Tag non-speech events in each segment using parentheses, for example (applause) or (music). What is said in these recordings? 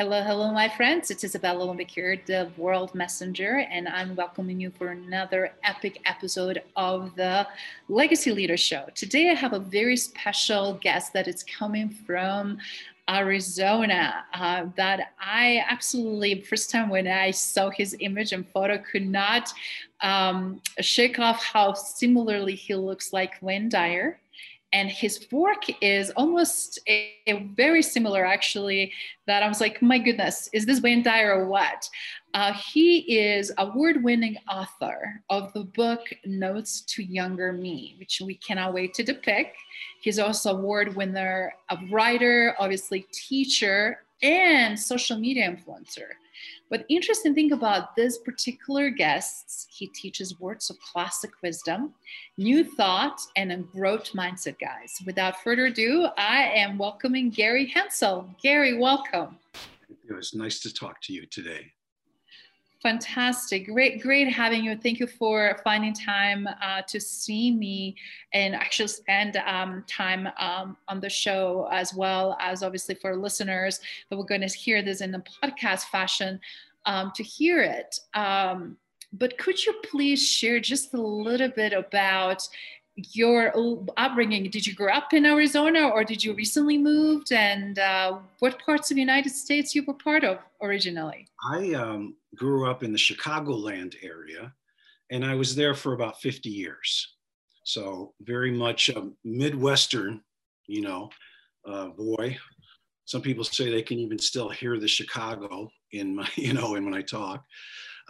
Hello, hello, my friends. It's Isabella Lundberg here, the World Messenger, and I'm welcoming you for another epic episode of the Legacy Leader Show. Today, I have a very special guest that is coming from Arizona uh, that I absolutely, first time when I saw his image and photo, could not um, shake off how similarly he looks like Wayne Dyer and his work is almost a, a, very similar actually that i was like my goodness is this wayne dyer or what? Uh, he is award-winning author of the book notes to younger me which we cannot wait to depict. He's also award winner a writer obviously teacher and social media influencer but interesting thing about this particular guest, he teaches words of classic wisdom, new thought, and a growth mindset, guys. Without further ado, I am welcoming Gary Hensel. Gary, welcome. It was nice to talk to you today. Fantastic. Great, great having you. Thank you for finding time uh, to see me and actually spend um, time um, on the show, as well as obviously for listeners that we're going to hear this in the podcast fashion um, to hear it. Um, but could you please share just a little bit about your upbringing did you grow up in arizona or did you recently moved and uh, what parts of the united states you were part of originally? I um, grew up in the chicagoland area and i was there for about 50 years. So very much a midwestern you know uh, boy. Some people say they can even still hear the chicago in my (laughs) you know and when i talk.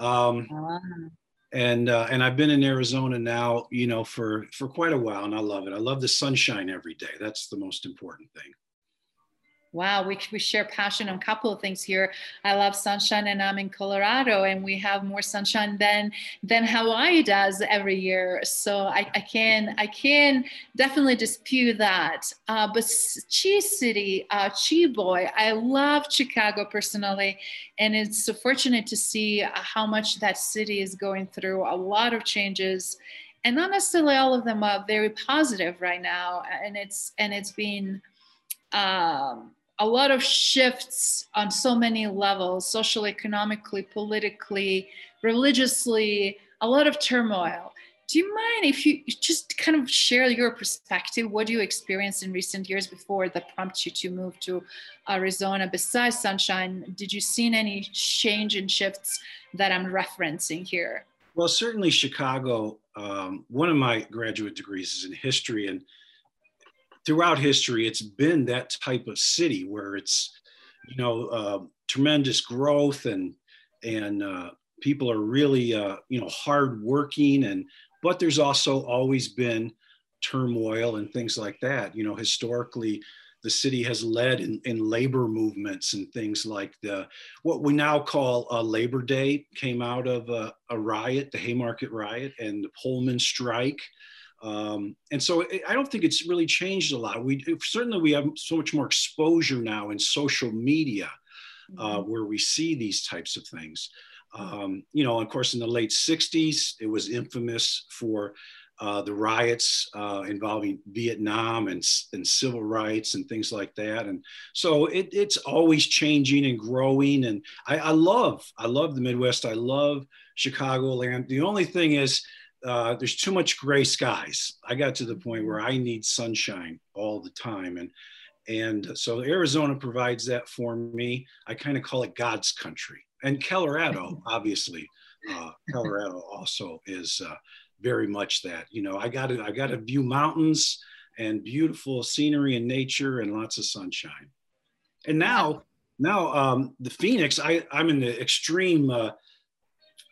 Um, oh, and uh, and I've been in Arizona now, you know, for for quite a while, and I love it. I love the sunshine every day. That's the most important thing. Wow, we, we share passion on a couple of things here. I love sunshine and I'm in Colorado and we have more sunshine than than Hawaii does every year. So I, I can I can definitely dispute that. Uh, but Chi City, uh, Chi Boy, I love Chicago personally. And it's so fortunate to see how much that city is going through a lot of changes and not necessarily all of them are very positive right now. And it's and it's been um, a lot of shifts on so many levels social economically politically religiously a lot of turmoil. Do you mind if you just kind of share your perspective? What do you experienced in recent years before that prompted you to move to arizona besides sunshine? Did you see any change and shifts that i'm referencing here? Well certainly chicago um, one of my graduate degrees is in history and throughout history, it's been that type of city where it's, you know, uh, tremendous growth and and uh, people are really, uh, you know, hardworking and but there's also always been turmoil and things like that. You know, historically, the city has led in, in labor movements and things like the what we now call a Labor Day came out of a, a riot, the Haymarket riot, and the Pullman strike. Um, and so it, I don't think it's really changed a lot. We certainly we have so much more exposure now in social media, uh, mm-hmm. where we see these types of things. Um, you know, of course, in the late '60s, it was infamous for uh, the riots uh, involving Vietnam and, and civil rights and things like that. And so it, it's always changing and growing. And I, I love, I love the Midwest. I love Chicagoland. The only thing is, uh, there's too much gray skies. I got to the point where I need sunshine all the time, and and so Arizona provides that for me. I kind of call it God's country, and Colorado, (laughs) obviously, uh, Colorado also is uh, very much that. You know, I got to I got to view mountains and beautiful scenery and nature and lots of sunshine. And now, now um, the Phoenix, I I'm in the extreme uh,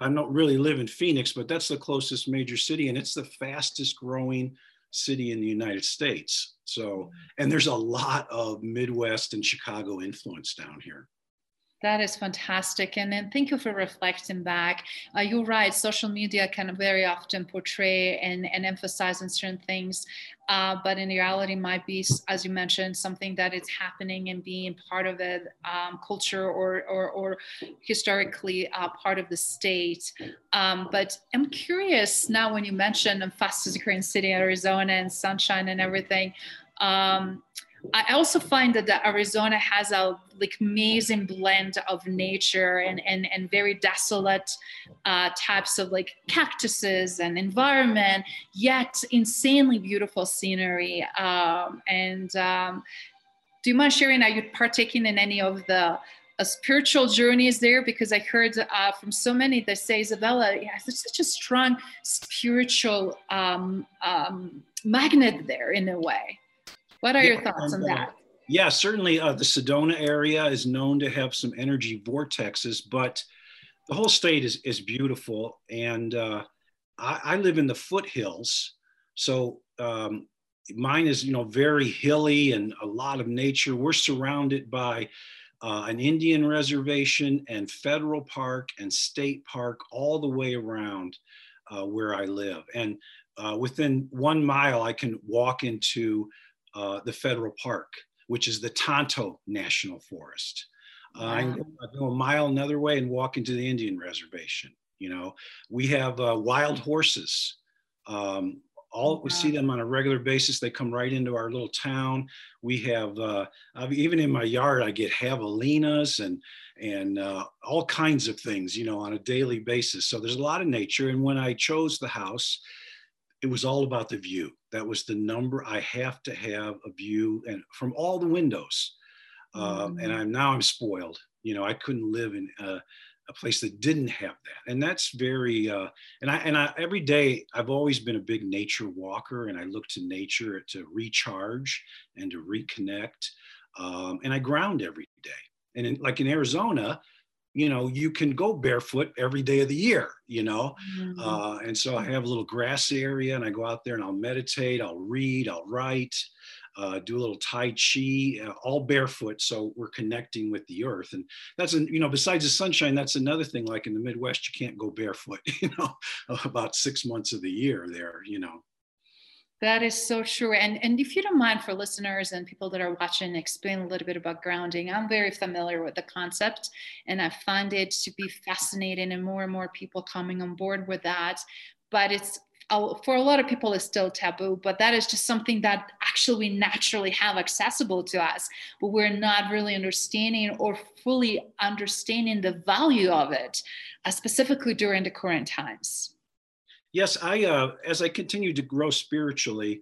I don't really live in Phoenix, but that's the closest major city, and it's the fastest growing city in the United States. So, and there's a lot of Midwest and Chicago influence down here. That is fantastic. And then thank you for reflecting back. Uh, you're right, social media can very often portray and, and emphasize on certain things, uh, but in reality might be, as you mentioned, something that is happening and being part of a um, culture or, or, or historically uh, part of the state. Um, but I'm curious now when you mentioned the fastest growing city, Arizona and sunshine and everything. Um, I also find that the Arizona has a like amazing blend of nature and and, and very desolate uh, types of like cactuses and environment, yet insanely beautiful scenery. Um, and um, do you mind sharing? Are you partaking in any of the uh, spiritual journeys there? Because I heard uh, from so many that say Isabella, yeah, there's such a strong spiritual um, um magnet there in a way. What are yeah, your thoughts on that? Yeah, certainly uh, the Sedona area is known to have some energy vortexes, but the whole state is, is beautiful. And uh, I, I, live in the foothills. So um, mine is, you know, very hilly and a lot of nature. We're surrounded by uh, an Indian reservation and federal park and state park all the way around uh, where I live. And uh, within one mile, I can walk into uh, the federal park, which is the Tonto National Forest. Uh, I, can go, I, go, a mile another way and walk into the Indian reservation. You know, we have uh, wild horses. Um, all we see them on a regular basis. They come right into our little town. We have uh, even in my yard, I get javelinas and and uh, all kinds of things, you know, on a daily basis. So there's a lot of nature. And when I chose the house, it was all about the view. That was the number. I have to have a view and from all the windows. Um, and mm. I'm now I'm spoiled. You know, I couldn't live in a, a place that didn't have that, and that's very. Uh, and I and I every day I've always been a big nature walker, and I look to nature to recharge and to reconnect, um, and I ground every day. And in, like in Arizona, you know, you can go barefoot every day of the year, you know. Mm-hmm. Uh, and so I have a little grass area and I go out there and I'll meditate, I'll read, I'll write, uh, do a little Tai Chi, uh, all barefoot. So we're connecting with the earth. And that's, an, you know, besides the sunshine, that's another thing. Like in the Midwest, you can't go barefoot, (laughs) you know, about six months of the year there, you know. That is so true. And, and if you don't mind for listeners and people that are watching, explain a little bit about grounding. I'm very familiar with the concept and I find it to be fascinating and more and more people coming on board with that. But it's for a lot of people it's still taboo but that is just something that actually we naturally have accessible to us but we're not really understanding or fully understanding the value of it uh, specifically during the current times yes, I uh, as I continued to grow spiritually,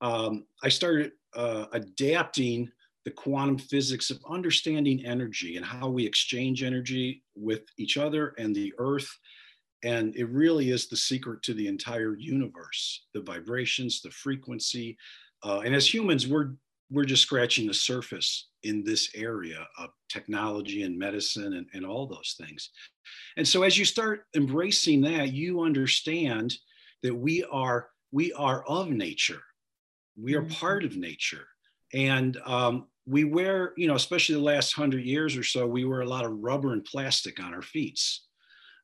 um, I started uh, adapting the quantum physics of understanding energy and how we exchange energy with each other and the earth. And it really is the secret to the entire universe, the vibrations, the frequency. Uh, and as humans, we're we're just scratching the surface in this area of technology and medicine and, and all those things. And so as you start embracing that, you understand that we are we are of nature. We are mm-hmm. part of nature. And um, we wear, you know, especially the last hundred years or so, we wear a lot of rubber and plastic on our feet.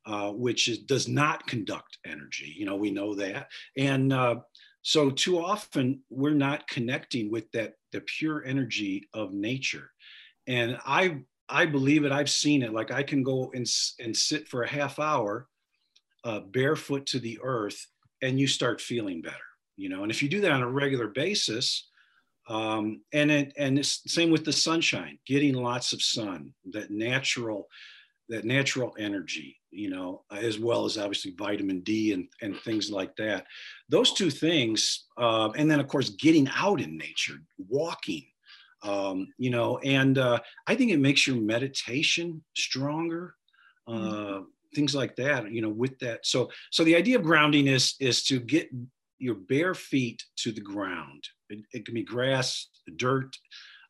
Uh, which is, does not conduct energy. You know, we know that. And uh, so too often we're not connecting with that the pure energy of nature. And I I believe it. I've seen it. Like I can go and and sit for a half hour, uh, barefoot to the earth, and you start feeling better. You know, and if you do that on a regular basis, um, and it, and it's same with the sunshine, getting lots of sun, that natural that natural energy, you know, as well as obviously vitamin D and, and things like that. Those two things, uh, and then of course getting out in nature, walking, um, you know, and uh, I think it makes your meditation stronger. Uh, mm-hmm. Things like that, you know, with that. So, so the idea of grounding is is to get your bare feet to the ground. It, it can be grass, dirt,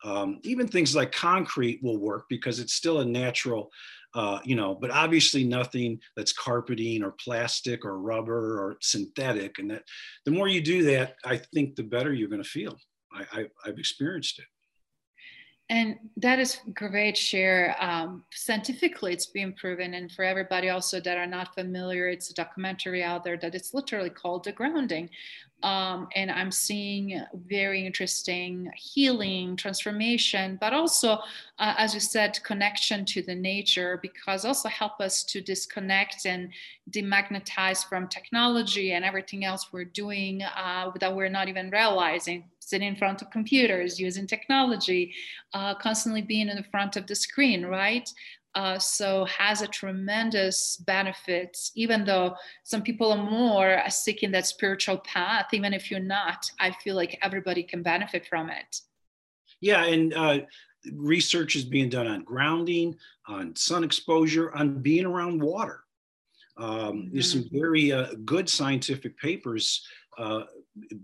um, even things like concrete will work because it's still a natural uh, you know, but obviously nothing that's carpeting or plastic or rubber or synthetic. And that the more you do that, I think the better you're going to feel. I, I, I've experienced it. And that is great, share. Um, scientifically, it's been proven, and for everybody also that are not familiar, it's a documentary out there that it's literally called The Grounding. Um, and I'm seeing very interesting healing, transformation, but also, uh, as you said, connection to the nature, because also help us to disconnect and demagnetize from technology and everything else we're doing uh, that we're not even realizing sitting in front of computers, using technology, uh, constantly being in the front of the screen, right? Uh, so has a tremendous benefits even though some people are more seeking that spiritual path even if you're not i feel like everybody can benefit from it yeah and uh, research is being done on grounding on sun exposure on being around water um, there's some mm-hmm. very uh, good scientific papers uh,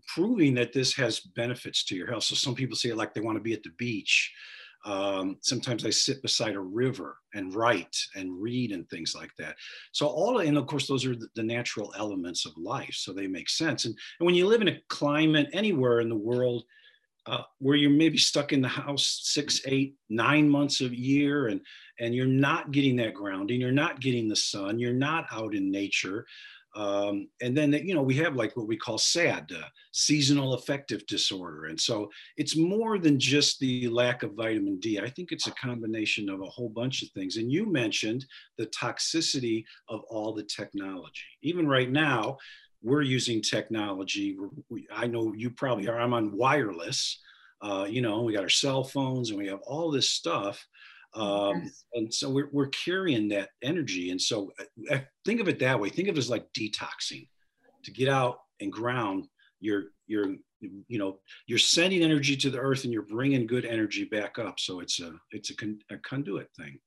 proving that this has benefits to your health. So some people say like they want to be at the beach. Um, sometimes I sit beside a river and write and read and things like that. So all, and of course, those are the natural elements of life. So they make sense. And, and when you live in a climate anywhere in the world uh, where you're maybe stuck in the house six, eight, nine months of year, and and you're not getting that grounding, you're not getting the sun, you're not out in nature. Um, and then, you know, we have like what we call SAD, uh, seasonal affective disorder. And so it's more than just the lack of vitamin D. I think it's a combination of a whole bunch of things. And you mentioned the toxicity of all the technology. Even right now, we're using technology. We, I know you probably are. I'm on wireless. Uh, you know, we got our cell phones and we have all this stuff. Um, yes. And so we're, we're carrying that energy. And so uh, think of it that way. Think of it as like detoxing to get out and ground. You're, you're, you know, you're sending energy to the earth and you're bringing good energy back up. So it's a, it's a, con, a conduit thing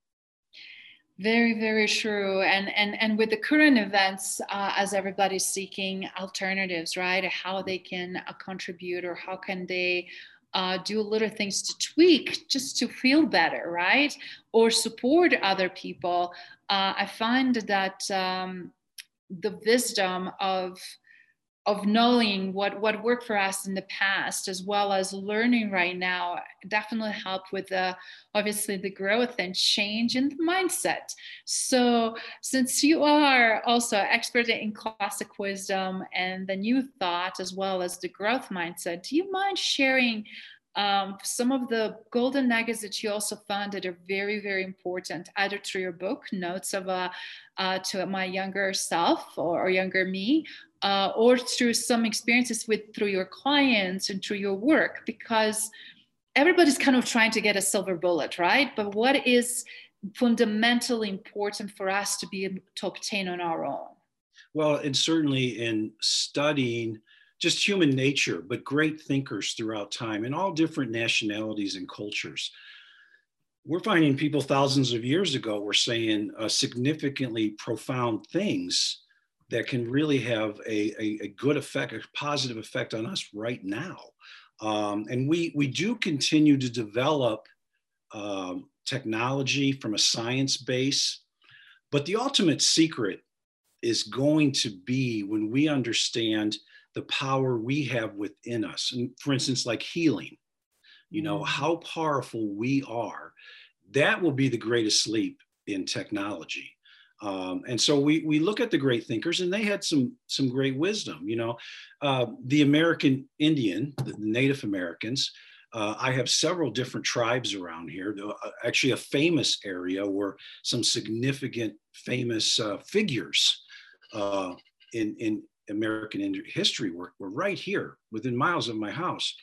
very very true and and and with the current events uh, as everybody's seeking alternatives right how they can uh, contribute or how can they uh, do little things to tweak just to feel better, right? Or support other people. Uh, I find that um, the wisdom of of knowing what what worked for us in the past as well as learning right now definitely help with the obviously the growth and change in the mindset. So since you are also expert in classic wisdom and the new thought as well as the growth mindset do you mind sharing um, some of the golden nuggets that you also found that are very, very important, either through your book, Notes of a, uh, to my younger self or, or younger me, uh, or through some experiences with through your clients and through your work, because everybody's kind of trying to get a silver bullet, right? But what is fundamentally important for us to be able to obtain on our own? Well, and certainly in studying just human nature, but great thinkers throughout time in all different nationalities and cultures. We're finding people thousands of years ago were saying uh, significantly profound things that can really have a, a, a, good effect, a positive effect on us right now. Um, and we, we do continue to develop um, technology from a science base, but the ultimate secret is going to be when we understand the power we have within us. And for instance, like healing, you know, mm. how powerful we are, that will be the greatest leap in technology. Um, and so we, we look at the great thinkers and they had some, some great wisdom, you know, uh, the American Indian, the Native Americans, uh, I have several different tribes around here. Uh, actually, a famous area where some significant famous uh, figures uh, in, in American history were, were right here within miles of my house.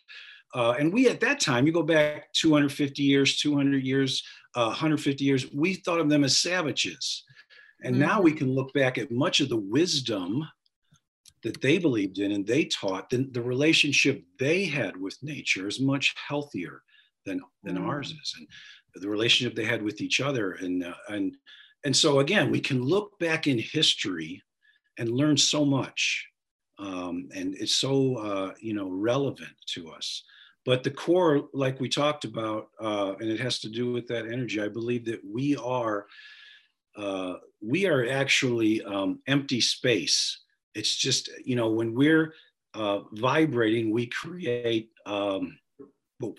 Uh, and we, at that time, you go back 250 years, 200 years, uh, 150 years, we thought of them as savages. And mm-hmm. now we can look back at much of the wisdom that they believed in and they taught, then the relationship they had with nature is much healthier than, than mm-hmm. ours is. And the relationship they had with each other. And, uh, and, and so again, we can look back in history and learn so much. Um, and it's so, uh, you know, relevant to us. But the core, like we talked about, uh, and it has to do with that energy, I believe that we are uh, we are actually um, empty space. It's just, you know, when we're uh, vibrating, we create um,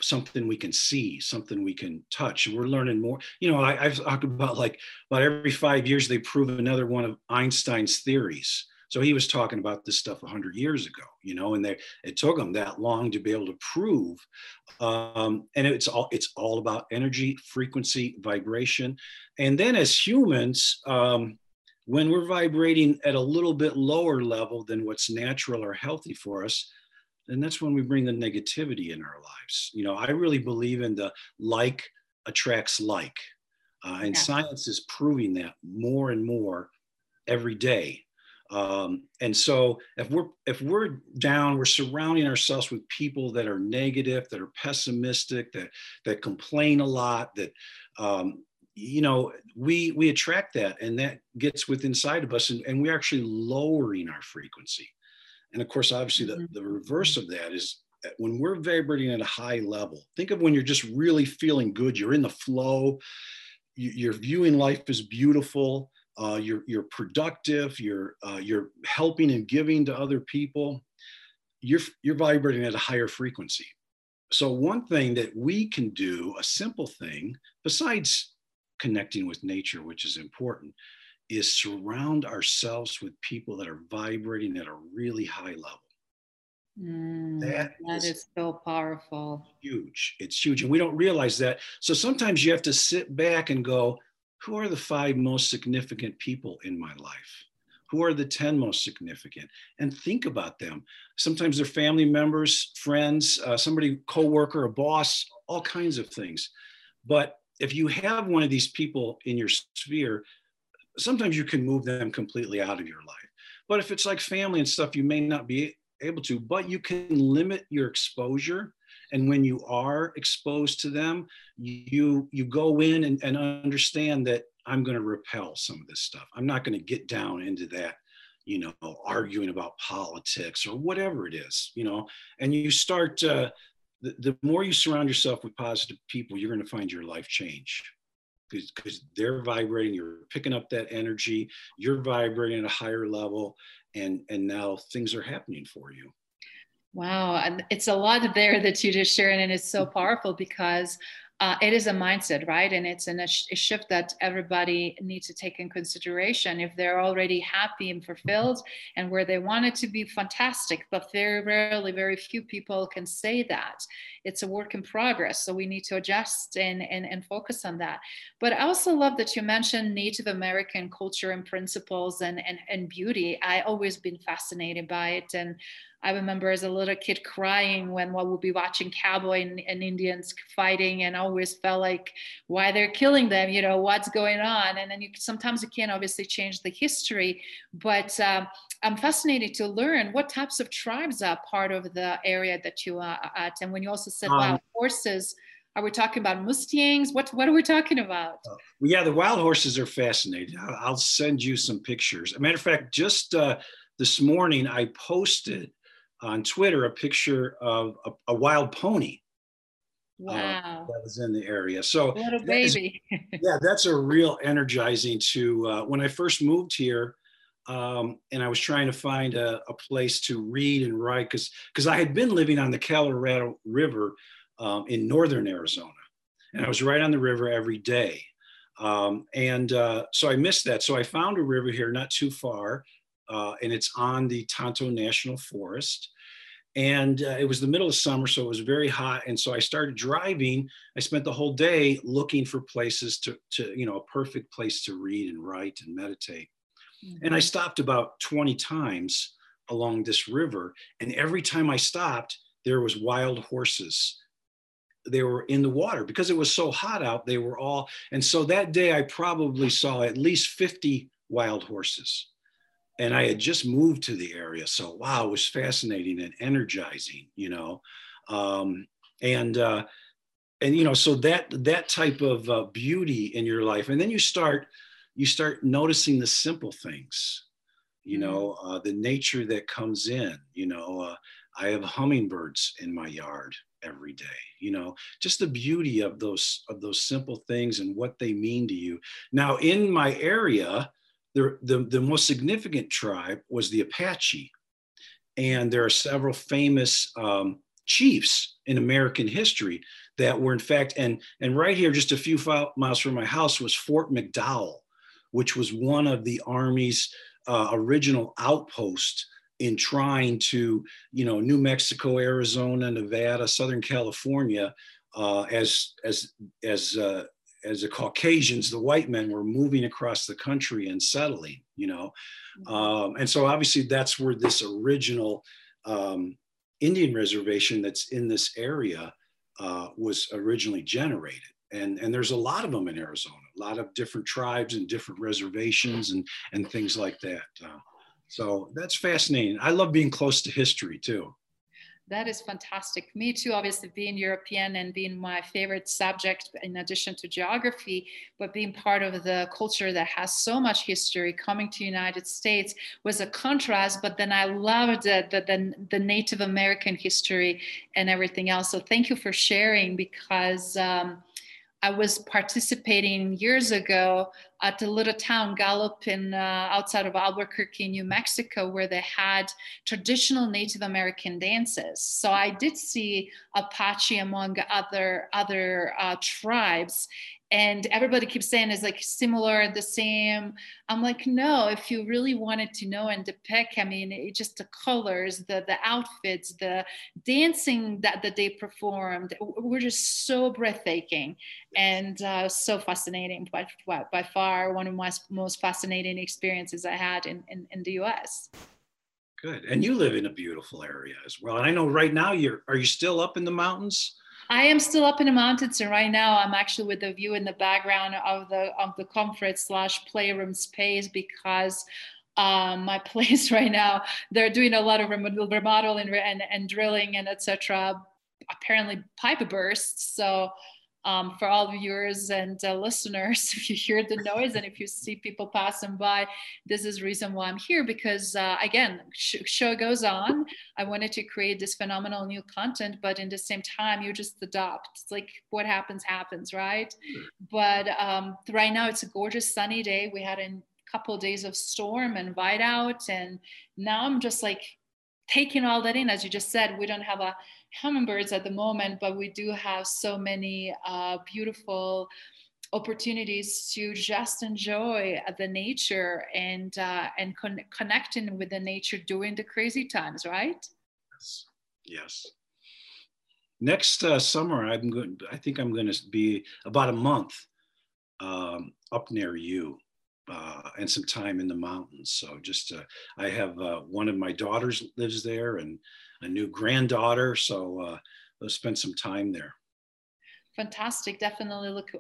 something we can see, something we can touch. And we're learning more. You know, I, have talked about like about every five years they prove another one of Einstein's theories. So he was talking about this stuff 100 years ago, you know, and they, it took him that long to be able to prove. Um, and it's all it's all about energy, frequency, vibration, and then as humans, um, when we're vibrating at a little bit lower level than what's natural or healthy for us, then that's when we bring the negativity in our lives. You know, I really believe in the like attracts like, uh, and yeah. science is proving that more and more every day. Um, and so if we're if we're down, we're surrounding ourselves with people that are negative, that are pessimistic, that that complain a lot, that um, you know we we attract that, and that gets within inside of us, and, and we're actually lowering our frequency. And of course, obviously, the, mm-hmm. the reverse of that is when we're vibrating at a high level. Think of when you're just really feeling good, you're in the flow, you're viewing life as beautiful uh, you're, you're productive, you're, uh, you're helping and giving to other people, you're, you're vibrating at a higher frequency. So, one thing that we can do, a simple thing, besides connecting with nature, which is important, is surround ourselves with people that are vibrating at a really high level. Mm, that, that is, is, so powerful. Huge. It's huge. And we don't realize that. So sometimes you have to sit back and go, who are the five most significant people in my life? Who are the 10 most significant? And think about them. Sometimes they're family members, friends, uh, somebody, coworker, a boss, all kinds of things. But if you have one of these people in your sphere, sometimes you can move them completely out of your life. But if it's like family and stuff, you may not be able to, but you can limit your exposure. And when you are exposed to them you you go in and, and understand that i'm going to repel some of this stuff. I'm not going to get down into that you know arguing about politics or whatever it is you know? And you start uh, the, the more you surround yourself with positive people you're going to find your life change because they're vibrating you're picking up that energy you're vibrating at a higher level and and now things are happening for you. Wow, it's a lot there that you just shared, and it's so powerful because uh, it is a mindset, right? And it's an, a, sh- a, shift that everybody needs to take in consideration. If they're already happy and fulfilled and where they want it to be, fantastic. But very rarely, very few people can say that. It's a work in progress. So we need to adjust and, and, and focus on that. But I also love that you mentioned Native American culture and principles and, and, and beauty. I always been fascinated by it. And I remember as a little kid crying when we would be watching cowboy and, and, Indians fighting, and always felt like why they're killing them, you know, what's going on. And then you sometimes you can't obviously change the history, but um, I'm fascinated to learn what types of tribes are part of the area that you are at. And when you also said um, wild horses, are we talking about Mustangs? What what are we talking about? Uh, well, yeah, the wild horses are fascinating. I'll, I'll send you some pictures. Matter of fact, just uh, this morning I posted on Twitter a picture of a, a wild pony. Uh, wow. Uh, that was in the area. So, little baby. Is, (laughs) yeah, that's a real energizing to uh, when I first moved here. Um, and I was trying to find a, a place to read and write because because I had been living on the Colorado River um, in northern Arizona, and I was right on the river every day. Um, and uh, so I missed that. So I found a river here not too far, uh, and it's on the Tonto National Forest. And uh, it was the middle of summer so it was very hot. And so i started driving. I spent the whole day looking for places to, to you know a perfect place to read and write and meditate. Mm-hmm. and i stopped about 20 times along this river. And every time i stopped there was wild horses. They were in the water. Because it was so hot out they were all and so that day i probably saw at least 50 wild horses and I had just moved to the area. So wow, it was fascinating and energizing, you know. Um, and uh, and you know, so that that type of uh, beauty in your life, and then you start you start noticing the simple things, you mm-hmm. know, uh, the nature that comes in. You know, uh, I have hummingbirds in my yard. every day you know just the beauty of those of those simple things and what they mean to you now in my area the, the, the most significant tribe was the apache. And there are several famous um, chiefs in american history that were in fact and and right here just a few miles from my house was fort mcdowell which was one of the army's uh, original outposts in trying to, you know, New Mexico, Arizona, Nevada, Southern California, uh, as as as uh, as the Caucasians, the white men were moving across the country and settling, you know, mm-hmm. um, and so obviously that's where this original um, Indian reservation that's in this area uh, was originally generated. And, and there's a lot of them in Arizona, a lot of different tribes and different reservations and, and things like that. Uh, so that's fascinating. I love being close to history too. That is fantastic. Me too, obviously being European and being my favorite subject in addition to geography, but being part of the culture that has so much history coming to United States was a contrast, but then I loved the, the, the, Native American history and everything else. So thank you for sharing because um, I was participating years ago at a little town, Gallup, in uh, outside of Albuquerque, New Mexico, where they had traditional Native American dances. So I did see Apache among other other uh, tribes, and everybody keeps saying it's like similar the same. I'm like no if you really wanted to know and depict i mean it, just the colors the the outfits the dancing that that they performed were just so breathtaking and uh, so fascinating by, by far one of my most fascinating experiences i had in, in, in the us good. And you live in a beautiful area as well. And i know right now you're are you still up in the mountains I am still up in the mountains, and right now I'm actually with the view in the background of the of the conference slash playroom space because um, my (laughs) place right now they're doing a lot of remodeling and, and drilling and etc. Apparently pipe bursts, so um, for all viewers and uh, listeners, (laughs) if you hear the noise and if you see people passing by, this is reason why I'm here because uh, again, sh- show goes on. I wanted to create this phenomenal new content, but in the same time, you just adopt. It's like what happens happens, right? But um, right now, it's a gorgeous sunny day. We had a couple of days of storm and whiteout, and now I'm just like taking all that in. As you just said, we don't have a hummingbirds at the moment, but we do have so many uh, beautiful opportunities to just enjoy the nature and uh, and con- connecting with the nature during the crazy times, right? Yes. Yes. Next uh, summer, I'm going. I think I'm going to be about a month um, up near you. Uh, and some time in the mountains. So just uh, I have uh, one of my daughters lives there, and a new granddaughter. So uh, let's spend some time there. Fantastic. Definitely look.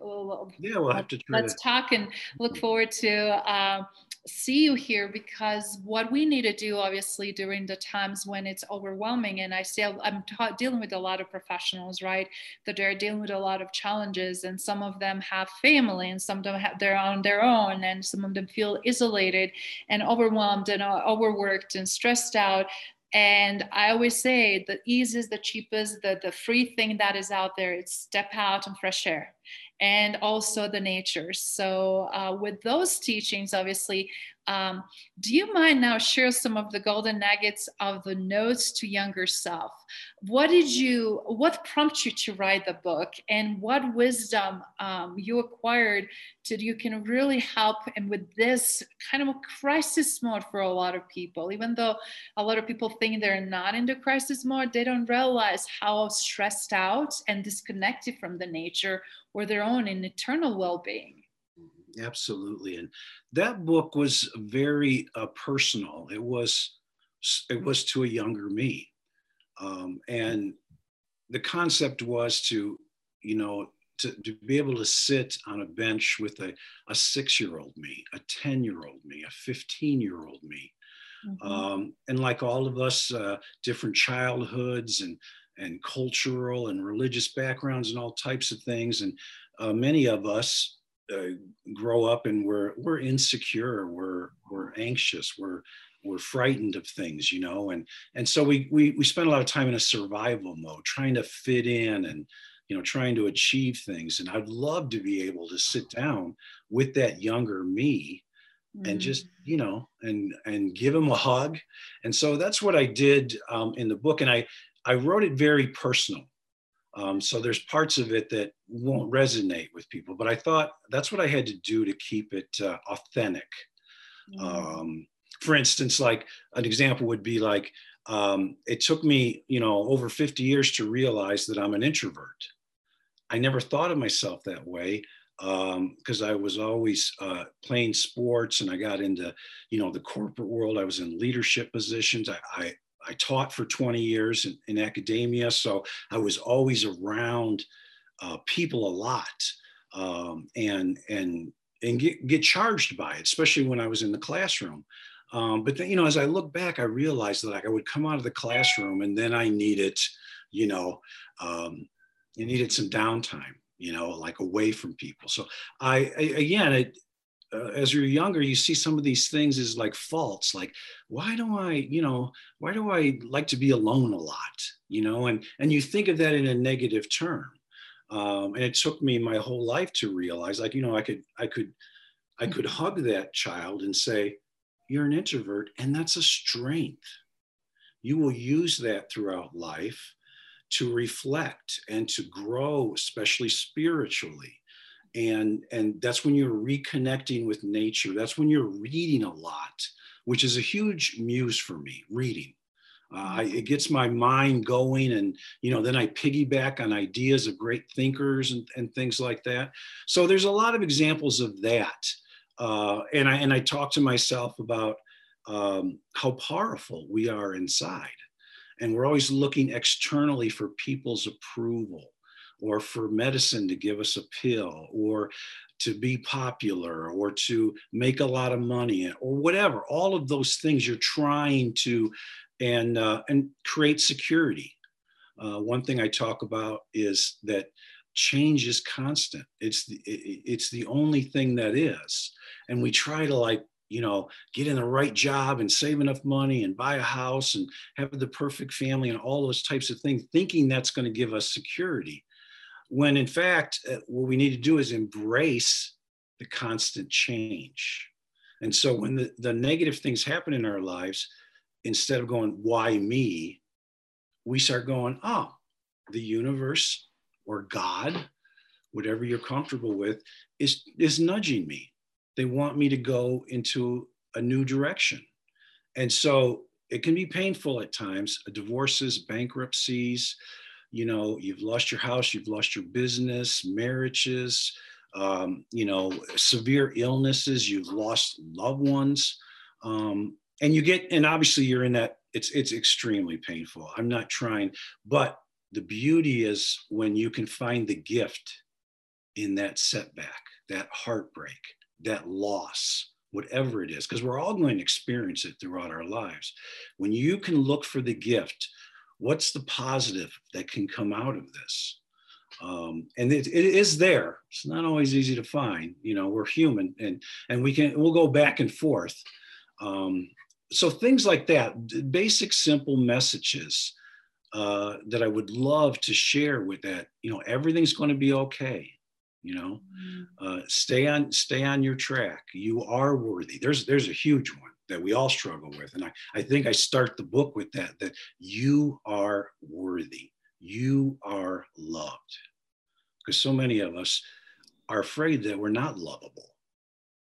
Yeah, we'll have to let's to... talk and look forward to uh, see you here because what we need to do, obviously, during the times when it's overwhelming, and I say I'm ta- dealing with a lot of professionals, right? That they're dealing with a lot of challenges, and some of them have family, and some of them have, they're on their own, and some of them feel isolated and overwhelmed and uh, overworked and stressed out and I always say the easiest, the cheapest, the, the free thing that is out there, it's step out and fresh air and also the nature. So, uh, with those teachings, obviously, um, do you mind now share some of the golden nuggets of the notes to younger self? What did you, what prompted you to write the book, and what wisdom um, you acquired that you can really help and with this kind of a crisis mode for a lot of people. Even though a lot of people think they're not in the crisis mode, they don't realize how stressed out and disconnected from the nature or their own and eternal well-being. Absolutely, and that book was very uh, personal. It was it was to a younger me, um, and the concept was to you know to, to be able to sit on a bench with a, a six year old me, a 10 year old me, a 15 year old me. Mm-hmm. Um, and like all of us, uh, different childhoods and, and cultural and religious backgrounds and all types of things. And uh, many of us uh, grow up and we're we're insecure, we're we're anxious, we're we're frightened of things, you know, and and so we we we spend a lot of time in a survival mode, trying to fit in and you know trying to achieve things. And I'd love to be able to sit down with that younger me mm. and just you know and and give him a hug. And so that's what I did um, in the book, and I I wrote it very personal. Um, so there's parts of it that won't resonate with people, but I thought that's what I had to do to keep it uh, authentic. Um, for instance, like an example would be like, um, it took me, you know, over 50 years to realize that I'm an introvert. I never thought of myself that way because um, I was always uh, playing sports and I got into, you know, the corporate world. I was in leadership positions. I, I, I taught for 20 years in, in, academia, so I was always around uh, people a lot um, and and and get, get charged by it, especially when I was in the classroom. Um, but then, you know, as I look back, I realized that like I would come out of the classroom and then I needed, you know, um, you needed some downtime, you know, like away from people. So I, I again, it, uh, as you're younger, you see some of these things as like faults. Like, why do I, you know, why do I like to be alone a lot, you know? And and you think of that in a negative term. Um, and it took me my whole life to realize, like, you know, I could, I could, I could hug that child and say, you're an introvert, and that's a strength. You will use that throughout life to reflect and to grow, especially spiritually. And, and that's when you're reconnecting with nature. That's when you're reading a lot, which is a huge muse for me, reading. Uh, I, it gets my mind going and you know then i piggyback on ideas of great thinkers and, and things like that so there's a lot of examples of that uh, and I and I talk to myself about um, how powerful we are inside, and we're always looking externally for people's approval, or for medicine to give us a pill, or to be popular, or to make a lot of money, or whatever. All of those things you're trying to, and uh, and create security. Uh, one thing I talk about is that change is constant. It's the, it's the only thing that is. And we try to like, you know, get in the right job and save enough money and buy a house and have the perfect family and all those types of things, thinking that's going to give us security. When in fact, uh, what we need to do is embrace the constant change. And so when the, the negative things happen in our lives, instead of going, why me? We start going, oh, the universe or God, whatever you're comfortable with, is, is nudging me. They want me to go into a new direction. And so it can be painful at times divorces, bankruptcies, you know, you've lost your house, you've lost your business, marriages, um, you know, severe illnesses, you've lost loved ones. Um, and you get, and obviously you're in that, it's, it's extremely painful. I'm not trying, but the beauty is when you can find the gift in that setback, that heartbreak, that loss, whatever it is, because we're all going to experience it throughout our lives. When you can look for the gift, what's the positive that can come out of this? Um, and it, it is there. It's not always easy to find. You know, we're human, and and we can we'll go back and forth. Um, so things like that, basic simple messages uh, that I would love to share with that. You know, everything's going to be okay. You know, mm-hmm. uh, stay on stay on your track. You are worthy. There's there's a huge one that we all struggle with, and I I think I start the book with that that you are worthy. You are loved, because so many of us are afraid that we're not lovable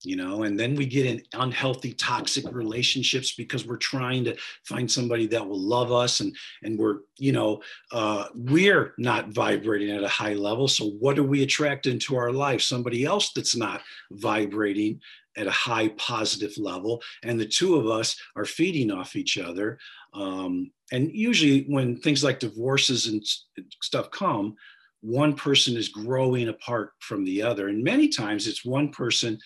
you know? And then we get in unhealthy toxic relationships because we're trying to find somebody that will love us and and we're you know uh, we're not vibrating at a high level. So what do we attract into our life? Somebody else that's not vibrating at a high positive level and the two of us are feeding off each other um, and usually when things like divorces and stuff come one person is growing apart from the other and many times it's one person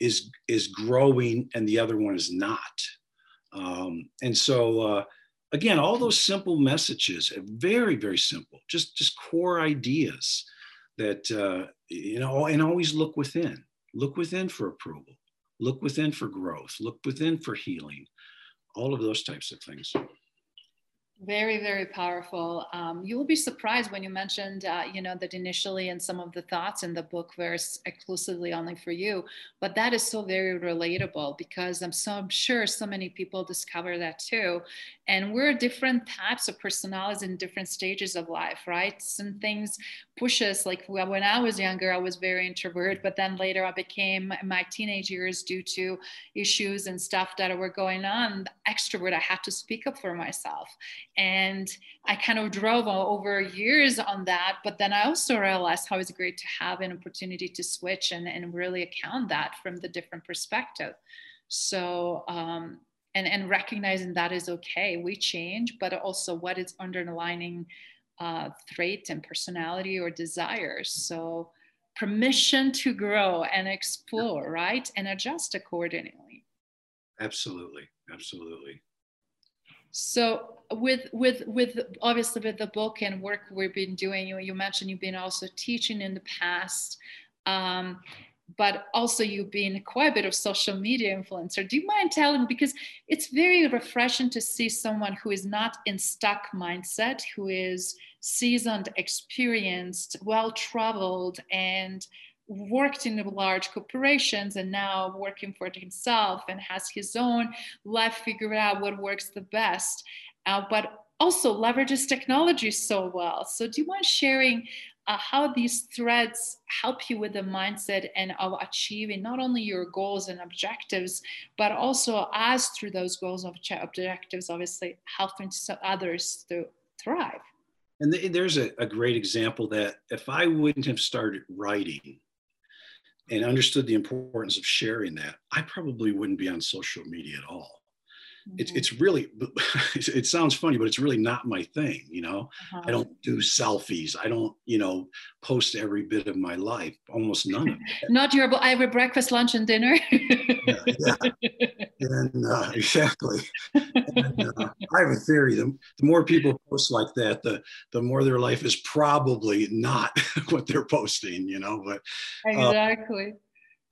is is growing and the other one is not. Um, and so uh, again, all those simple messages, very very simple, just just core ideas that uh, you know, and always look within. Look within for approval. Look within for growth. Look within for healing. all of those types of things. Very, very powerful. Um, you will be surprised when you mentioned, uh, you know, that initially and some of the thoughts in the book were exclusively only for you, but that is so very relatable because I'm so I'm sure so many people discover that too. And we're different types of personalities in different stages of life, right? Some things push us. Like when I was younger, I was very introvert, but then later I became my teenage years due to issues and stuff that were going on. Extrovert, I had to speak up for myself and I kind of drove over years on that. But then I also realized how it's great to have an opportunity to switch and, and really account that from the different perspective. So, um, and, and recognizing that is okay. We change, but also what is underlining uh, trait and personality or desires. So, permission to grow and explore, right? And adjust accordingly. Absolutely. Absolutely. So with with with obviously with the book and work we've been doing, you you mentioned you've been also teaching in the past. Um, but also you've been quite a bit of social media influencer. Do you mind telling because it's very refreshing to see someone who is not in stuck mindset, who is seasoned, experienced, well traveled, and worked in large corporations and now working for himself and has his own life figured out what works the best uh, but also leverages technology so well so do you mind sharing uh, how these threads help you with the mindset and of achieving not only your goals and objectives but also as through those goals and objectives obviously helping others to thrive and there's a, a great example that if i wouldn't have started writing and understood the importance of sharing that, I probably wouldn't be on social media at all. Mm-hmm. It's, it's really, (laughs) it sounds funny, but it's really not my thing. You know, uh-huh. I don't do selfies. I don't, you know, post every bit of my life, almost none of it. not your every breakfast, lunch, and dinner. yeah, yeah. And uh, (laughs) exactly. And, uh, I have a theory: the, the more people post like that, the the more their life is probably not (laughs) what they're posting. You know, but uh, exactly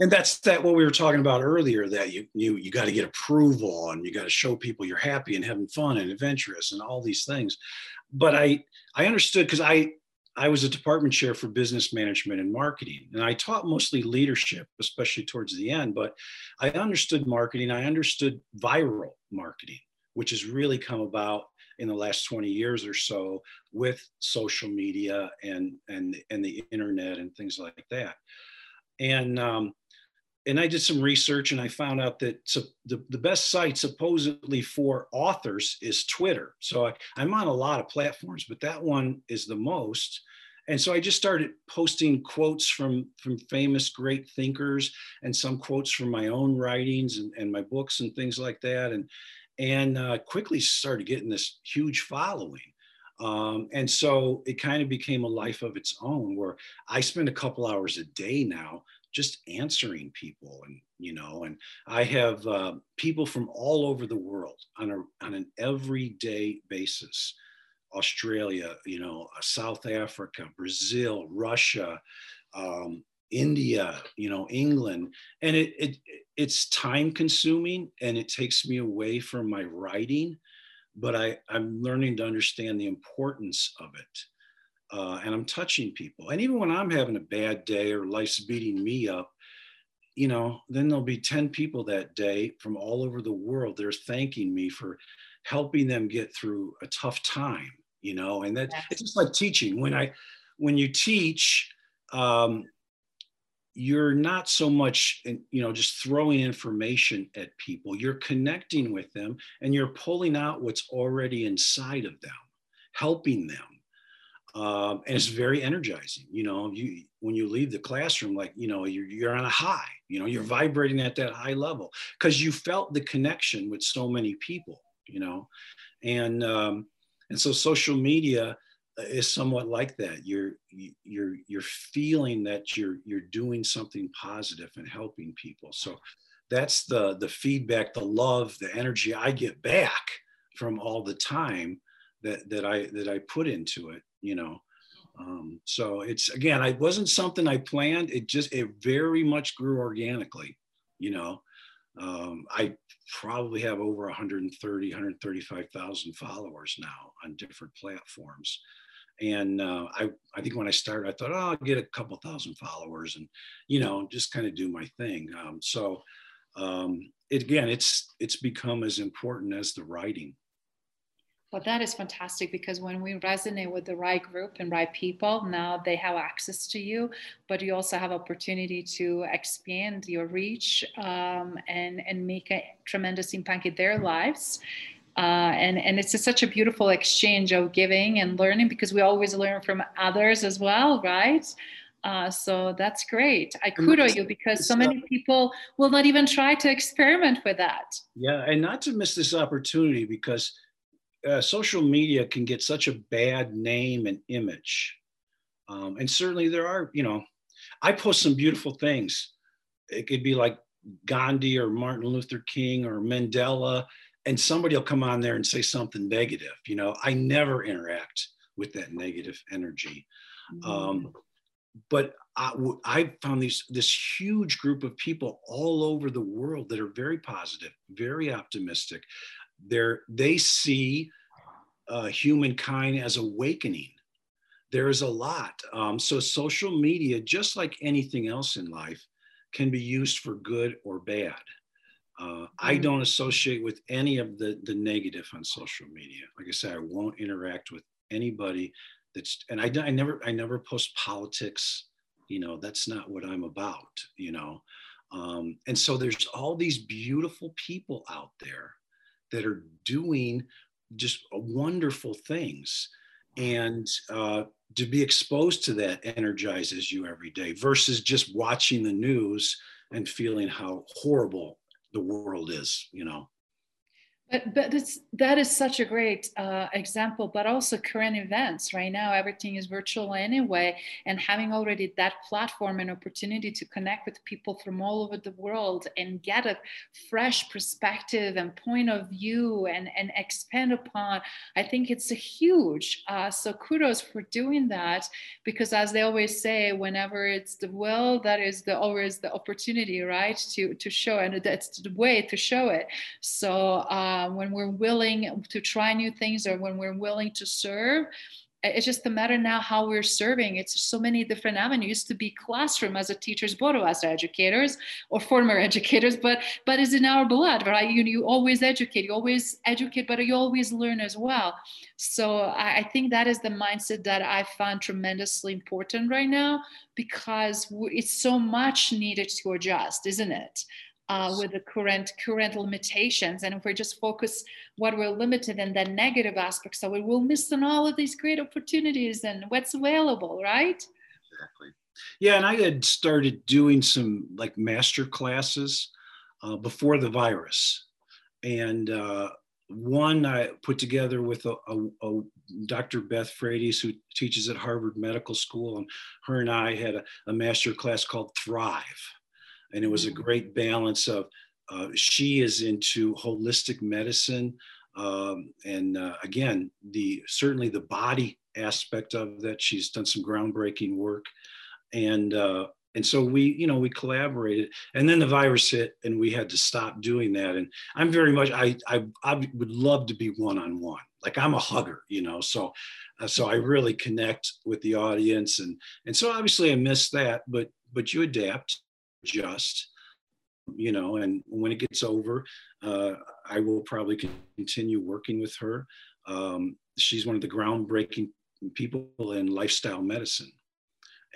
and that's that what we were talking about earlier that you you you got to get approval and you got to show people you're happy and having fun and adventurous and all these things. But i i understood because i i was a department chair for business management and marketing and i taught mostly leadership especially towards the end but i understood marketing i understood viral marketing which has really come about in the last 20 years or so with social media and and and the internet and things like that. And um, and I did some research and I found out that the, the best site supposedly for authors is Twitter. So I, I'm on a lot of platforms, but that one is the most. And so I just started posting quotes from, from famous great thinkers and some quotes from my own writings and, and my books and things like that. And, and uh, quickly started getting this huge following. Um, and so it kind of became a life of its own where I spend a couple hours a day now just answering people and you know and i have uh, people from all over the world on a on an everyday basis. Australia you know uh, south africa brazil russia um, india you know england. And it, it it's time consuming and it takes me away from my writing but i i'm learning to understand the importance of it uh, and I'm touching people. And even when I'm having a bad day or life's beating me up, you know, then there'll be 10 people that day from all over the world. They're thanking me for helping them get through a tough time, you know, and that it's just like teaching. When I, when you teach, um, you're not so much, you know, just throwing information at people. You're connecting with them and you're pulling out what's already inside of them, helping them um, and it's very energizing you know you when you leave the classroom like you know you're, you're on a high you know you're vibrating at that high level because you felt the connection with so many people you know and um, and so social media is somewhat like that. You're you're you're feeling that you're you're doing something positive and helping people. So that's the the feedback the love the energy i get back from all the time that that i that i put into it you know. Um, so it's again, it wasn't something I planned. It just it very much grew organically, you know. Um, I probably have over 130, 135,000 followers now on different platforms. And uh, I, I think when I started, I thought, oh, I'll get a couple thousand followers and, you know, just kind of do my thing. Um, so um, it, again, it's, it's become as important as the writing. Well, that is fantastic because when we resonate with the right group and right people, now they have access to you, but you also have opportunity to expand your reach um, and and make a tremendous impact in their lives. Uh, and and it's a, such a beautiful exchange of giving and learning because we always learn from others as well, right? Uh, so that's great. I kudo you because so many people will not even try to experiment with that. Yeah, and not to miss this opportunity because uh, social media can get such a bad name and image. Um, and certainly there are, you know, I post some beautiful things. It could be like Gandhi or Martin Luther King or Mandela, and somebody will come on there and say something negative. You know, I never interact with that negative energy. Mm-hmm. Um, but I, I found these this huge group of people all over the world that are very positive, very optimistic they're, they see uh, humankind as awakening. There's a lot. Um, so social media, just like anything else in life, can be used for good or bad. Uh, I mm. don't associate with any of the the negative on social media. Like I said, I won't interact with anybody that's, and I, I never I never post politics. You know, that's not what I'm about. You know, um, and so there's all these beautiful people out there that are doing just wonderful things. And uh, to be exposed to that energizes you every day versus just watching the news and feeling how horrible the world is, you know. But, but it's, that is such a great uh, example, but also current events. Right now, everything is virtual anyway, and having already that platform and opportunity to connect with people from all over the world and get a fresh perspective and point of view and, and expand upon, I think it's a huge. Uh, so kudos for doing that, because as they always say, whenever it's the will, that is the always the opportunity, right, to to show, and that's the way to show it. So. Uh, uh, when we're willing to try new things or when we're willing to serve it's just a matter now how we're serving. It's so many different avenues to be classroom as a teachers of us educators or former (laughs) educators but but it's in our blood right? You, you always educate you always educate but you always learn as well. So I, I think that is the mindset that i find tremendously important right now because it's so much needed to adjust isn't it uh, with the current current limitations. And if we just focus what we're limited in the negative aspects so we will miss on all of these great opportunities and what's available right? Exactly. Yeah and i had started doing some like master classes uh, before the virus. And uh, one I put together with a, a, a Dr. Beth Frates, who teaches at Harvard Medical School, and her and I had a, a master class called Thrive and it was a great balance of uh, she is into holistic medicine um, and uh, again the certainly the body aspect of that she's done some groundbreaking work. And uh, and so we you know we collaborated and then the virus hit and we had to stop doing that. And i'm very much i i, I would love to be one-on-one. Like i'm a hugger you know so uh, so i really connect with the audience. And and so obviously i miss that but but you adapt just you know and when it gets over uh, i will probably continue working with her um, she's one of the groundbreaking people in lifestyle medicine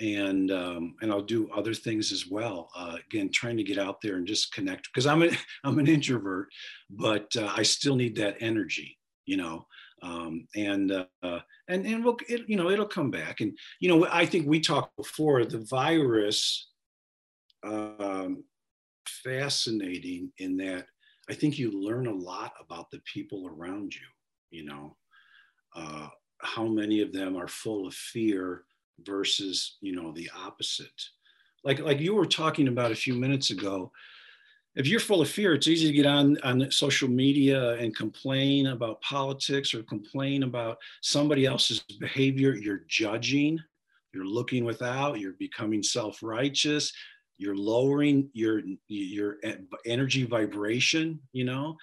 and um, and I'll do other things as well. Uh, again, trying to get out there and just connect because I'm a (laughs) I'm an introvert, but uh, I still need that energy, you know. Um, and uh, and and we'll it, you know it'll come back. And you know I think we talked before the virus um, fascinating in that I think you learn a lot about the people around you, you know, uh, how many of them are full of fear versus, you know, the opposite. Like, like you were talking about a few minutes ago, if you're full of fear, it's easy to get on, on social media and complain about politics or complain about somebody else's behavior. You're judging, you're looking without, you're becoming self righteous, you're lowering your your energy vibration you know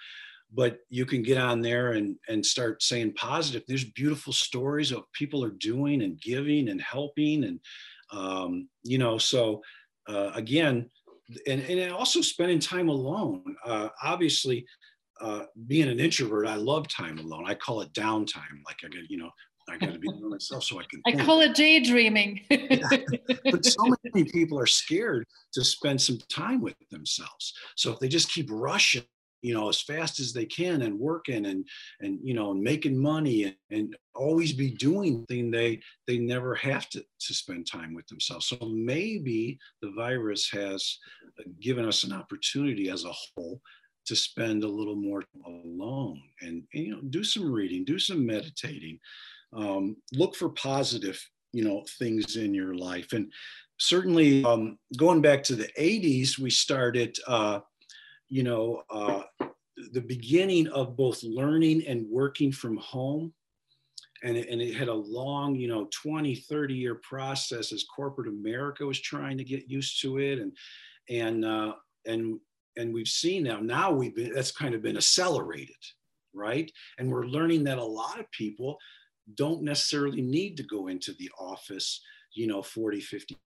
but you can get on there and and start saying positive. There's beautiful stories of people are doing and giving and helping and um, you know so uh, again and, and also spending time alone. Uh, obviously uh, being an introvert i love time alone. I call it downtime. Like i get you know I got to be by myself so I can. I call it daydreaming. (laughs) yeah. But so many people are scared to spend some time with themselves. So if they just keep rushing, you know, as fast as they can and working and and you know making money and, and always be doing thing they they never have to to spend time with themselves. So maybe the virus has uh, given us an opportunity as a whole to spend a little more alone and, and you know do some reading, do some meditating um, look for positive you know things in your life. And certainly um, going back to the 80s we started uh, you know uh, the beginning of both learning and working from home. And it, and it had a long you know 20 30 year process as corporate america was trying to get used to it. And and uh, and and we've seen now now we've been that's kind of been accelerated right? And we're learning that a lot of people don't necessarily need to go into the office, you know, 40, 50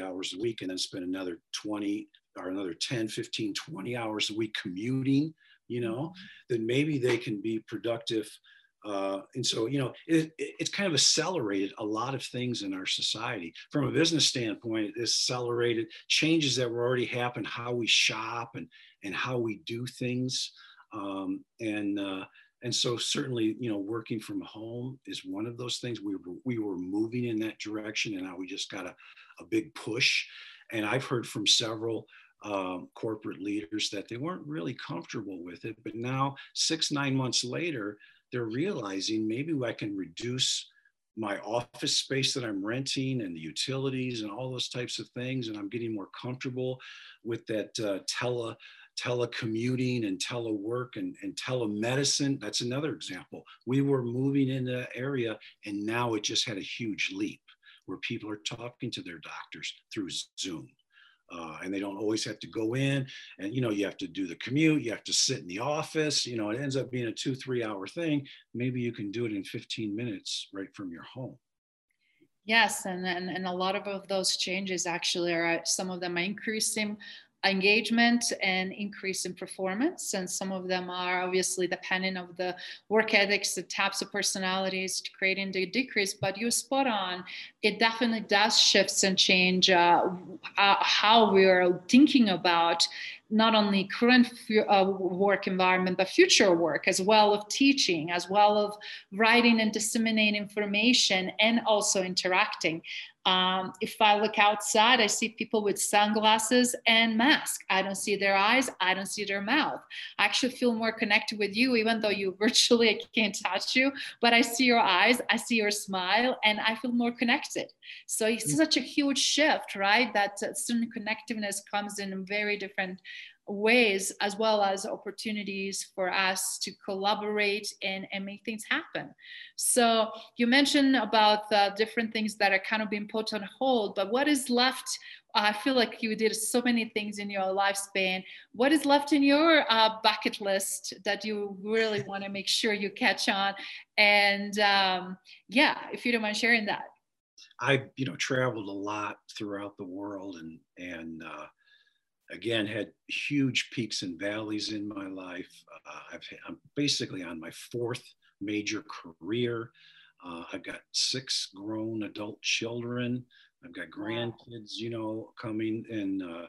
hours a week and then spend another 20 or another 10, 15, 20 hours a week commuting, you know, mm-hmm. then maybe they can be productive. Uh, and so, you know, it, it, it's kind of accelerated a lot of things in our society. From a business standpoint, it accelerated changes that were already happened, how we shop and, and how we do things. Um, and, uh, and so certainly you know working from home is one of those things. We were, we were moving in that direction and now we just got a, a big push. And i've heard from several um, corporate leaders that they weren't really comfortable with it but now six nine months later they're realizing maybe i can reduce my office space that i'm renting and the utilities and all those types of things and i'm getting more comfortable with that uh, tele telecommuting and telework and, and telemedicine. That's another example. We were moving in that area and now it just had a huge leap where people are talking to their doctors through Zoom. Uh, and they don't always have to go in and you know you have to do the commute you have to sit in the office you know it ends up being a two three hour thing maybe you can do it in 15 minutes right from your home Yes, and, and, and a lot of those changes actually are some of them are increasing engagement and increase in performance. And some of them are obviously dependent of the work ethics, the types of personalities to creating the decrease. But you're spot on. It definitely does shifts and change uh, uh, how we are thinking about not only current uh, work environment but future work as well of teaching as well of writing and disseminating information and also interacting um, if I look outside, I see people with sunglasses and mask. I don't see their eyes. I don't see their mouth. I actually feel more connected with you, even though you (laughs) virtually can't touch you. But I see your eyes, I see your smile, and I feel more connected. So it's mm. such a huge shift, right? That uh, certain connectiveness comes in very different ways as well as opportunities for us to collaborate and, and make things happen. So you mentioned about the different things that are kind of being put on hold but what is left? I feel like you did so many things in your lifespan. What is left in your uh, bucket list that you really want to make sure you catch on? And um, yeah if you don't mind sharing that. I you know traveled a lot throughout the world and and uh, again had huge peaks and valleys in my life. Uh, I've, i'm basically on my fourth major career. Uh, i've got six grown adult children. I've got grandkids you know coming and uh,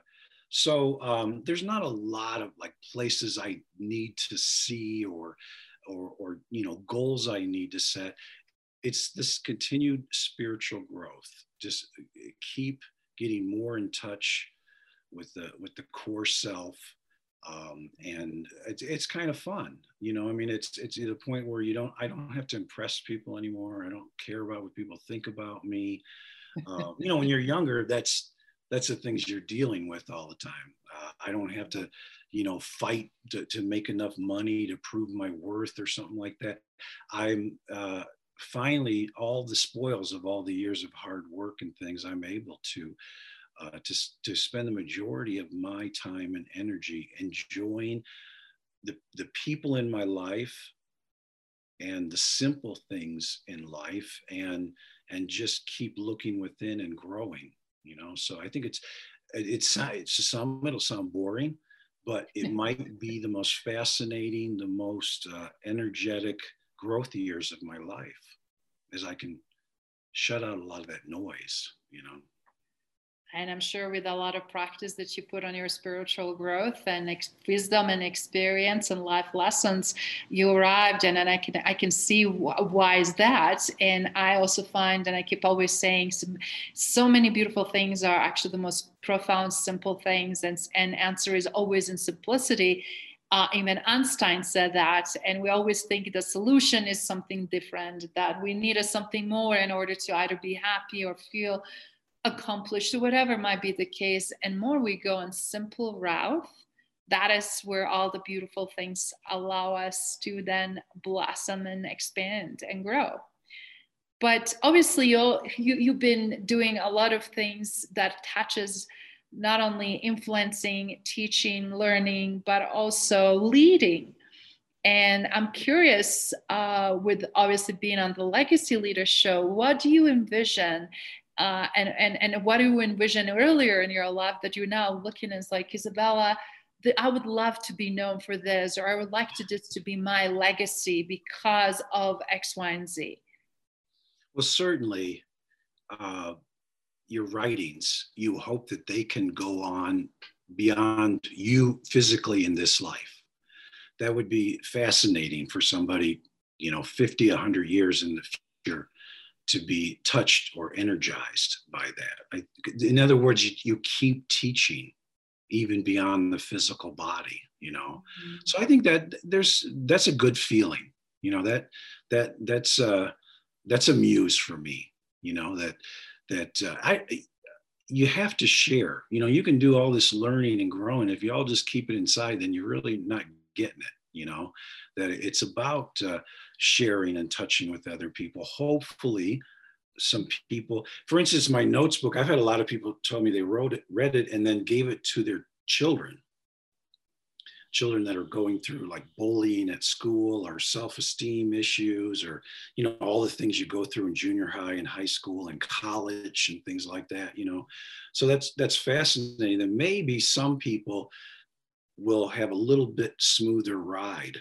so um, there's not a lot of like places i need to see or or or you know goals i need to set. It's this continued spiritual growth. Just uh, keep getting more in touch with the with the core self um, and it's, it's kind of fun you know i mean it's it's at a point where you don't i don't have to impress people anymore. I don't care about what people think about me. Um, you know when you're younger that's that's the things you're dealing with all the time. Uh, i don't have to you know fight to, to make enough money to prove my worth or something like that. I'm uh, finally all the spoils of all the years of hard work and things i'm able to uh, to, to spend the majority of my time and energy enjoying the, the people in my life and the simple things in life and and just keep looking within and growing you know? So i think it's it's it's some it'll sound boring but it (laughs) might be the most fascinating the most uh, energetic growth years of my life as i can shut out a lot of that noise you know and i'm sure with a lot of practice that you put on your spiritual growth and ex- wisdom and experience and life lessons you arrived and, and i can i can see wh- why is that. And i also find and i keep always saying some, so many beautiful things are actually the most profound simple things. And and answer is always in simplicity. Uh, even Einstein said that, and we always think the solution is something different, that we need a something more in order to either be happy or feel accomplished or whatever might be the case and more we go on simple route that is where all the beautiful things allow us to then blossom and expand and grow. But obviously you you, you've been doing a lot of things that touches not only influencing teaching learning but also leading. And i'm curious uh, with obviously being on the legacy leader show what do you envision uh, and and and what do you envision earlier in your life that you're now looking as like Isabella? The, I would love to be known for this, or I would like to this to be my legacy because of X, Y, and Z. Well, certainly, uh, your writings. You hope that they can go on beyond you physically in this life. That would be fascinating for somebody, you know, 50, 100 years in the future to be touched or energized by that. I, in other words, you, you, keep teaching even beyond the physical body, you know. Mm-hmm. So I think that there's that's a good feeling, you know. That that that's uh, that's a muse for me, you know. That that uh, I you have to share. You know, you can do all this learning and growing. If you all just keep it inside, then you're really not getting it. You know, that it's about uh, sharing and touching with other people. Hopefully, some people, for instance, my notes book, I've had a lot of people tell me they wrote it, read it, and then gave it to their children. Children that are going through like bullying at school or self-esteem issues, or you know, all the things you go through in junior high and high school and college and things like that, you know. So that's that's fascinating. That maybe some people will have a little bit smoother ride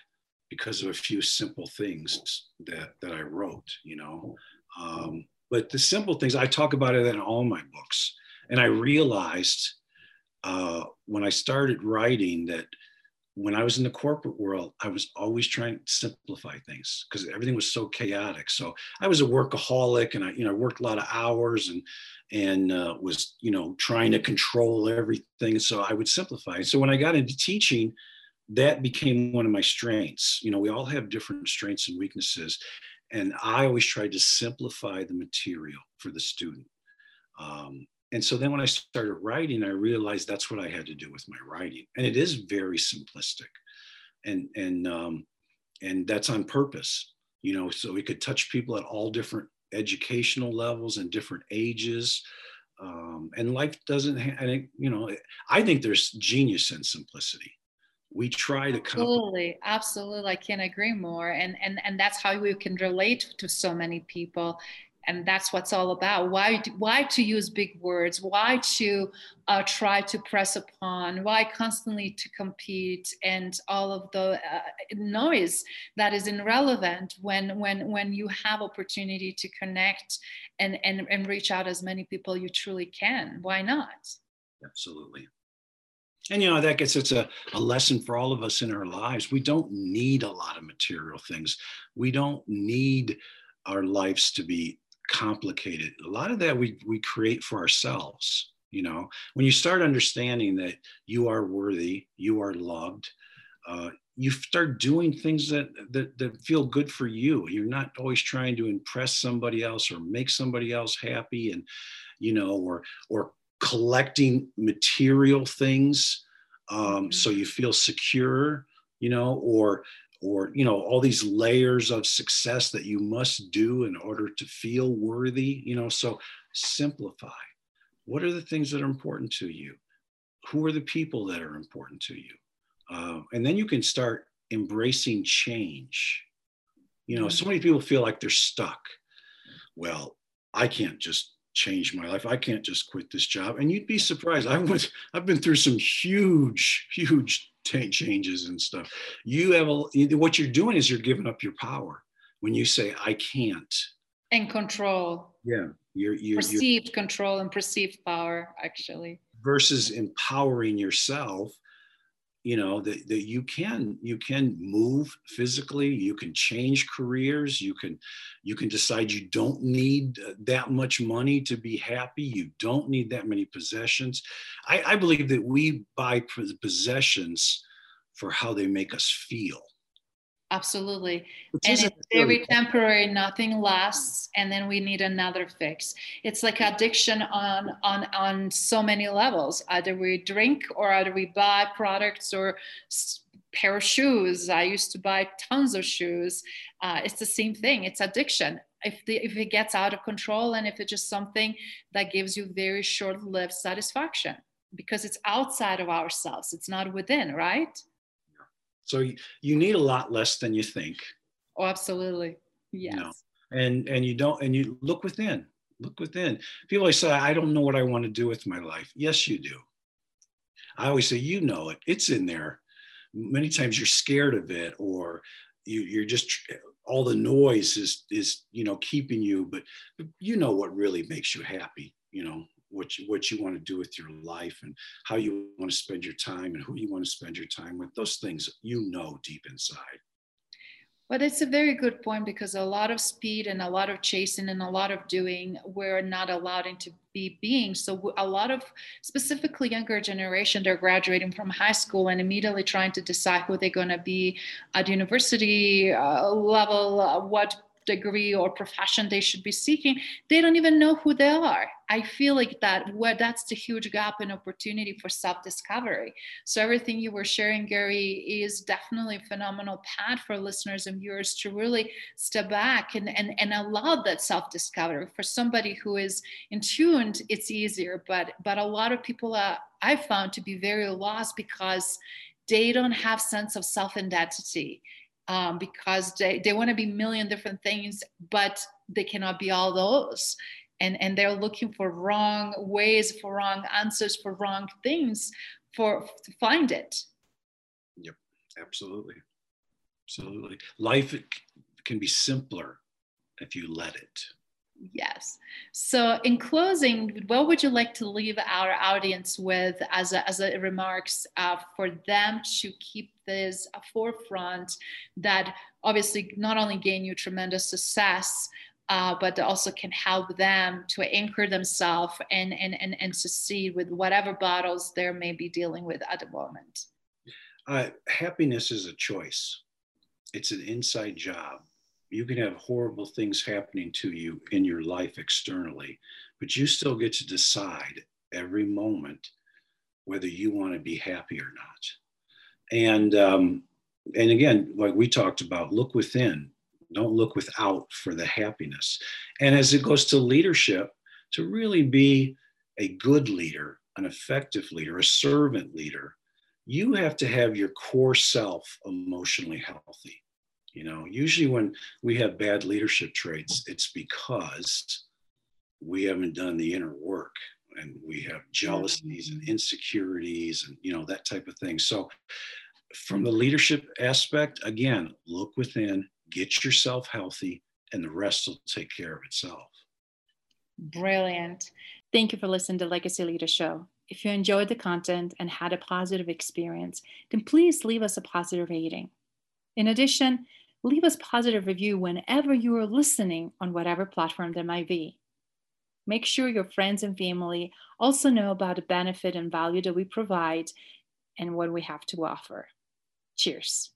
because of a few simple things that that I wrote, you know. Um, but the simple things I talk about it in all my books, and I realized uh, when I started writing that when I was in the corporate world, I was always trying to simplify things because everything was so chaotic. So I was a workaholic, and I, you know, worked a lot of hours and and uh, was, you know, trying to control everything. So I would simplify. So when I got into teaching, that became one of my strengths. You know, we all have different strengths and weaknesses. And I always tried to simplify the material for the student. Um, and so then when I started writing, I realized that's what I had to do with my writing. And it is very simplistic. And, and, um, and that's on purpose, you know, so we could touch people at all different educational levels and different ages. Um, and life doesn't, ha- think, you know, I think there's genius in simplicity we try to absolutely absolutely i can't agree more and and and that's how we can relate to so many people and that's what's all about. Why why to use big words? Why to uh, try to press upon? Why constantly to compete and all of the uh, noise that is irrelevant when when when you have opportunity to connect and and and reach out as many people you truly can? Why not? Absolutely and you know that gets it's a, a lesson for all of us in our lives. We don't need a lot of material things. We don't need our lives to be complicated. A lot of that we we create for ourselves you know? When you start understanding that you are worthy you are loved uh, you start doing things that, that that feel good for you. You're not always trying to impress somebody else or make somebody else happy and you know or or collecting material things um, mm-hmm. so you feel secure you know or or you know all these layers of success that you must do in order to feel worthy you know so simplify. What are the things that are important to you? Who are the people that are important to you? Uh, and then you can start embracing change. You know so many people feel like they're stuck. Well i can't just change my life. I can't just quit this job. And you'd be surprised. I was i've been through some huge huge changes and stuff. You have a, what you're doing is you're giving up your power when you say i can't. And control. Yeah. You're, you're perceived you're, control and perceived power actually. Versus empowering yourself you know that, that you can you can move physically you can change careers you can you can decide you don't need uh, that much money to be happy you don't need that many possessions. I, I believe that we buy possessions for how they make us feel Absolutely. and it's very temporary, nothing lasts, and then we need another fix. It's like addiction on on on so many levels. Either we drink or either we buy products or pair of shoes. I used to buy tons of shoes. Uh, it's the same thing. It's addiction. If the if it gets out of control and if it's just something that gives you very short-lived satisfaction because it's outside of ourselves, it's not within, right? So you need a lot less than you think. Oh, absolutely. Yes. You know? And and you don't and you look within. Look within. People always say, I don't know what I want to do with my life. Yes, you do. I always say, you know it. It's in there. Many times you're scared of it, or you, you're just all the noise is is you know keeping you, but you know what really makes you happy. You know, what you, what you want to do with your life and how you want to spend your time and who you want to spend your time with. Those things you know deep inside. But it's a very good point because a lot of speed and a lot of chasing and a lot of doing, we're not allowed into be being. So a lot of specifically younger generation, they're graduating from high school and immediately trying to decide who they're going to be at university uh, level, uh, what degree or profession they should be seeking they don't even know who they are. I feel like that where that's the huge gap in opportunity for self-discovery. So everything you were sharing gary is definitely a phenomenal path for listeners and viewers to really step back and, and, and allow that self-discovery. For somebody who is in tuned it's easier but but a lot of people uh, are i found to be very lost because they don't have sense of self-identity um, because they, they want to be million different things, but they cannot be all those. And, and they're looking for wrong ways, for wrong answers, for wrong things for to find it. Yep, absolutely. Absolutely. Life can be simpler if you let it. Yes. So, in closing, what would you like to leave our audience with as a, as a remarks uh, for them to keep this a forefront that obviously not only gain you tremendous success, uh, but also can help them to anchor themselves and, and, and, and succeed with whatever battles they may be dealing with at the moment? Uh, happiness is a choice. It's an inside job you can have horrible things happening to you in your life externally, but you still get to decide every moment whether you want to be happy or not. And um, and again, like we talked about, look within. Don't look without for the happiness. And as it goes to leadership, to really be a good leader, an effective leader, a servant leader, you have to have your core self emotionally healthy you know, usually when we have bad leadership traits, it's because we haven't done the inner work and we have jealousies and insecurities and you know that type of thing. So from the leadership aspect, again, look within, get yourself healthy, and the rest will take care of itself. Brilliant. Thank you for listening to Legacy Leader Show. If you enjoyed the content and had a positive experience, then please leave us a positive rating. In addition, leave us positive review whenever you are listening on whatever platform there might be. Make sure your friends and family also know about the benefit and value that we provide and what we have to offer. Cheers.